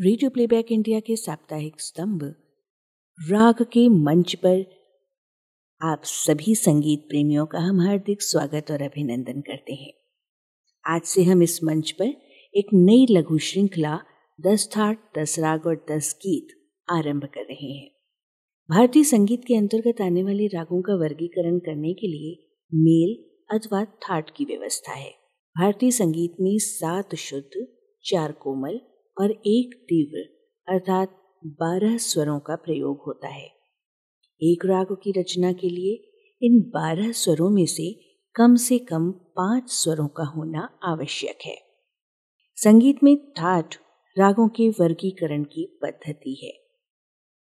Radio playback India के साप्ताहिक स्तंभ, राग के मंच पर आप सभी संगीत प्रेमियों का हम हार्दिक स्वागत और अभिनंदन करते हैं। आज से हम इस मंच पर एक नई लघु श्रृंखला, दस थाट, दस राग और दस गीत आरंभ कर रहे हैं। भारतीय संगीत के अंतर्गत आने वाले रागों का वर्गीकरण करने के लिए मेल अथवा थाट की व्यवस्था है। भारतीय संगीत में सात शुद्ध, चार कोमल और एक तीव्र, अर्थात बारह स्वरों का प्रयोग होता है। एक राग की रचना के लिए इन बारह स्वरों में से कम से कम पाँच स्वरों का होना आवश्यक है। संगीत में ठाठ रागों के वर्गीकरण की पद्धति है।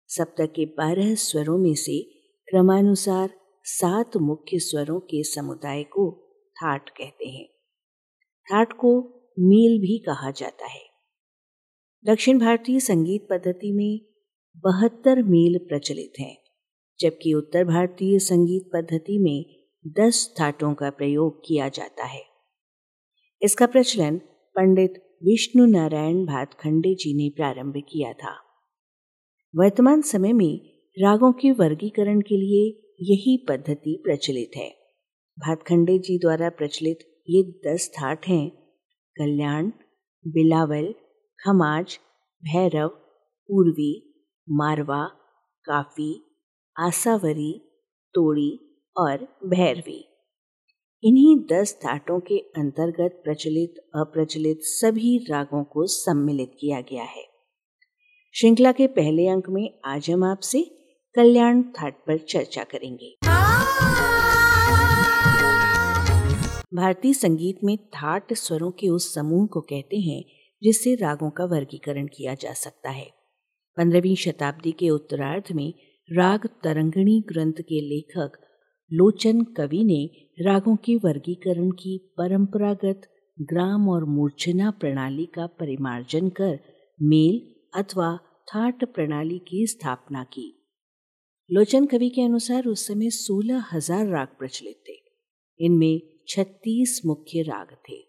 सप्तक के बारह स्वरों में से क्रमानुसार सात मुख्य स्वरों के समुदाय को ठाठ कहते हैं। ठाठ को मील भी कहा जाता है। दक्षिण भारतीय संगीत पद्धति में बहत्तर मील प्रचलित हैं, जबकि उत्तर भारतीय संगीत पद्धति में दस थाटों का प्रयोग किया जाता है। इसका प्रचलन पंडित विष्णु नारायण भातखंडे जी ने प्रारंभ किया था। वर्तमान समय में रागों के वर्गीकरण के लिए यही पद्धति प्रचलित है। भातखंडे जी द्वारा प्रचलित ये दस थाट हैं, कल्याण, बिलावल खमाज भैरव पूर्वी मारवा, काफ़ी आसावरी तोड़ी और भैरवी। इन्हीं दस थाटों के अंतर्गत प्रचलित, अप्रचलित सभी रागों को सम्मिलित किया गया है। श्रृंखला के पहले अंक में आज हम आपसे कल्याण थाट पर चर्चा करेंगे। भारतीय संगीत में थाट स्वरों के उस समूह को कहते हैं जिससे रागों का वर्गीकरण किया जा सकता है। पंद्रहवीं शताब्दी के उत्तरार्ध में राग तरंगणी ग्रंथ के लेखक लोचन कवि ने रागों के वर्गीकरण की परंपरागत ग्राम और मूर्छना प्रणाली का परिमार्जन कर मेल अथवा थाट प्रणाली की स्थापना की। लोचन कवि के अनुसार उस समय सोलह हज़ार राग प्रचलित थे। इनमें छत्तीस मुख्य राग थे।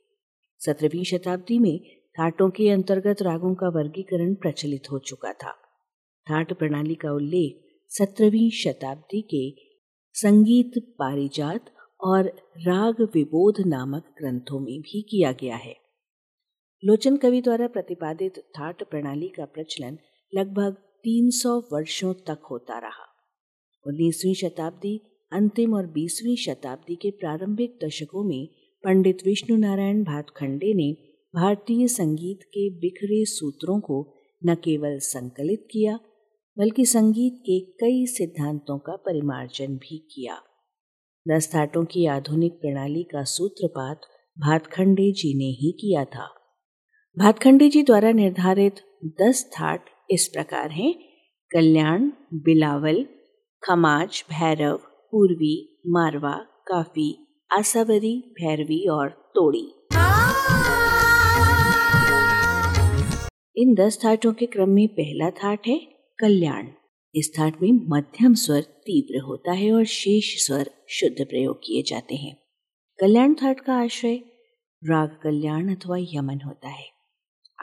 सत्रहवीं शताब्दी में ठाटों के अंतर्गत रागों का वर्गीकरण प्रचलित हो चुका था। ठाट प्रणाली का उल्लेख सत्रहवीं शताब्दी के संगीत पारिजात और राग विबोध नामक ग्रंथों में भी किया गया है। लोचन कवि द्वारा प्रतिपादित ठाट प्रणाली का प्रचलन लगभग 300 वर्षों तक होता रहा। उन्नीसवीं शताब्दी, अंतिम और बीसवीं शताब्दी के प्रारंभिक दशकों में पंडित विष्णु नारायण भातखंडे ने भारतीय संगीत के बिखरे सूत्रों को न केवल संकलित किया, बल्कि संगीत के कई सिद्धांतों का परिमार्जन भी किया। दस थाटों की आधुनिक प्रणाली का सूत्रपात भातखंडे जी ने ही किया था। भातखंडे जी द्वारा निर्धारित दस थाट इस प्रकार हैं। कल्याण, बिलावल, खमाज, भैरव, पूर्वी, मारवा, काफ़ी आसावरी भैरवी और तोड़ी। इन दस थाटों के क्रम में पहला थाट है कल्याण। इस थाट में मध्यम स्वर तीव्र होता है और शेष स्वर शुद्ध प्रयोग किए जाते हैं। कल्याण थाट का आश्रय राग कल्याण अथवा यमन होता है।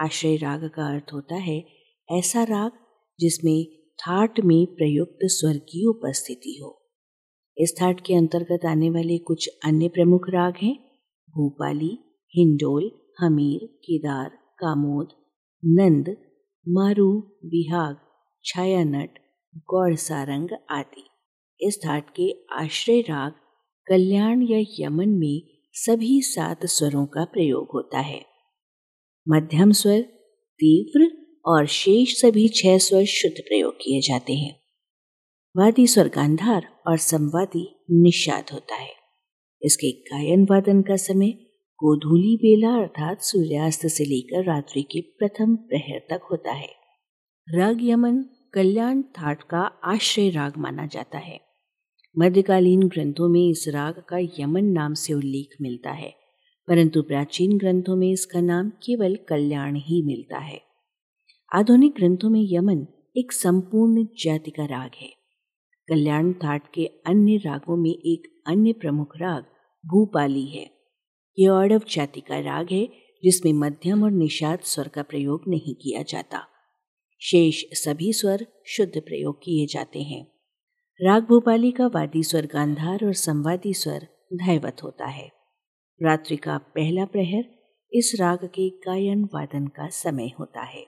आश्रय राग का अर्थ होता है ऐसा राग जिसमें थाट में प्रयुक्त स्वर की उपस्थिति हो। इस थाट के अंतर्गत आने वाले कुछ अन्य प्रमुख राग हैं, भूपाली, हिंडोल, हमीर, केदार, कामोद नंद, मारू विहाग छायानट गौड़ सारंग आदि। इस थाट के आश्रय राग, कल्याण या यमन में सभी सात स्वरों का प्रयोग होता है। मध्यम स्वर, तीव्र और शेष सभी छह स्वर शुद्ध प्रयोग किए जाते हैं। वादी स्वर गांधार और संवादी निषाद होता है। इसके गायन वादन का समय गोधूली बेला अर्थात सूर्यास्त से लेकर रात्रि के प्रथम प्रहर तक होता है। राग यमन, कल्याण थाट का आश्रय राग माना जाता है। मध्यकालीन ग्रंथों में इस राग का यमन नाम से उल्लेख मिलता है, परंतु प्राचीन ग्रंथों में इसका नाम केवल कल्याण ही मिलता है। आधुनिक ग्रंथों में यमन एक संपूर्ण जाति का राग है। कल्याण थाट के अन्य रागों में एक अन्य प्रमुख राग भूपाली है। यह औडव जाति का राग है, जिसमें मध्यम और निषाद स्वर का प्रयोग नहीं किया जाता। शेष सभी स्वर शुद्ध प्रयोग किए जाते हैं। राग भोपाली का वादी स्वर गांधार और संवादी स्वर धैवत होता है। रात्रि का पहला प्रहर इस राग के गायन वादन का समय होता है।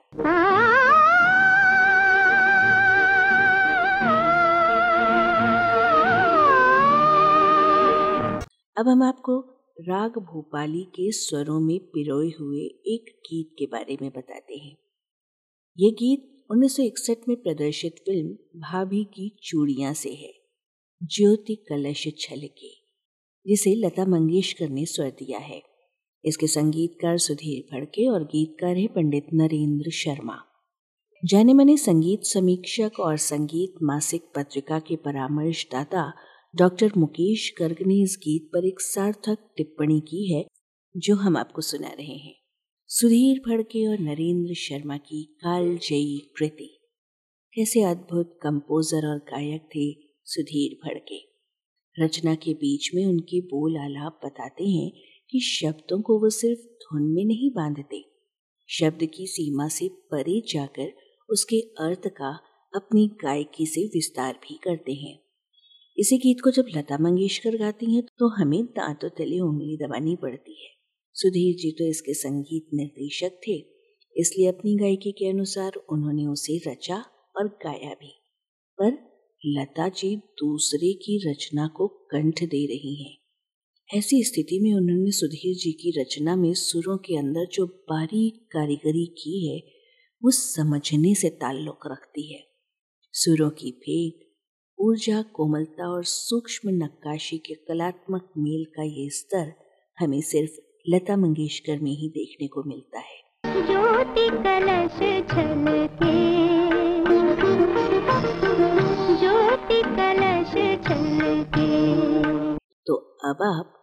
अब हम आपको राग भोपाली के स्वरों में पिरोए हुए एक गीत के बारे में बताते हैं। ये गीत 1961 में प्रदर्शित फ़िल्म भाभी की चूड़ियाँ से है, ज्योति कलश छलके, जिसे लता मंगेशकर ने स्वर दिया है। इसके संगीतकार सुधीर फड़के और गीतकार है पंडित नरेंद्र शर्मा। जाने मने संगीत समीक्षक और संगीत मासिक पत्रिका के परामर्शदाता डॉक्टर मुकेश गर्ग ने इस गीत पर एक सार्थक टिप्पणी की है, जो हम आपको सुना रहे हैं। सुधीर फड़के और नरेंद्र शर्मा की कालजयी कृति। कैसे अद्भुत कंपोजर और गायक थे सुधीर फड़के। रचना के बीच में उनके बोल आलाप बताते हैं कि शब्दों को वो सिर्फ़ धुन में नहीं बांधते। शब्द की सीमा से परे जाकर उसके अर्थ का अपनी गायकी से विस्तार भी करते हैं। इसी गीत को जब लता मंगेशकर गाती हैं तो हमें दांतों तले उंगली दबानी पड़ती है। सुधीर जी तो इसके संगीत निर्देशक थे, इसलिए अपनी गायकी के अनुसार उन्होंने उसे रचा और गाया भी। पर लता जी दूसरे की रचना को कंठ दे रही हैं। ऐसी स्थिति में उन्होंने सुधीर जी की रचना में सुरों के अंदर जो बारीक कारीगरी की है, वो समझने से ताल्लुक रखती है। सुरों की फेंक ऊर्जा कोमलता और सूक्ष्म नक्काशी के कलात्मक मेल का ये स्तर हमें सिर्फ़ लता मंगेशकर में ही देखने को मिलता है। ज्योति कलश छलके। ज्योति कलश छलके। तो अब आप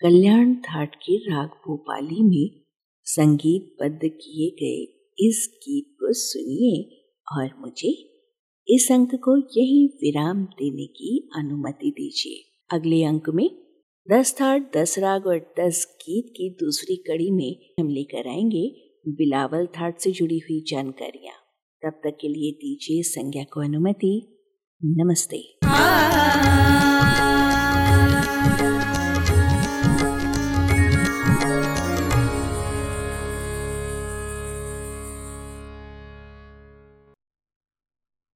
कल्याण थाट के राग भोपाली में संगीतबद्ध किए गए इस गीत को सुनिए और मुझे इस अंक को यही विराम देने की अनुमति दीजिए। अगले अंक में दस थाट दस राग और दस गीत की दूसरी कड़ी में हम लेकर आएँगे बिलावल थाट से जुड़ी हुई जानकारियाँ। तब तक के लिए दीजिए संज्ञा को अनुमति। नमस्ते।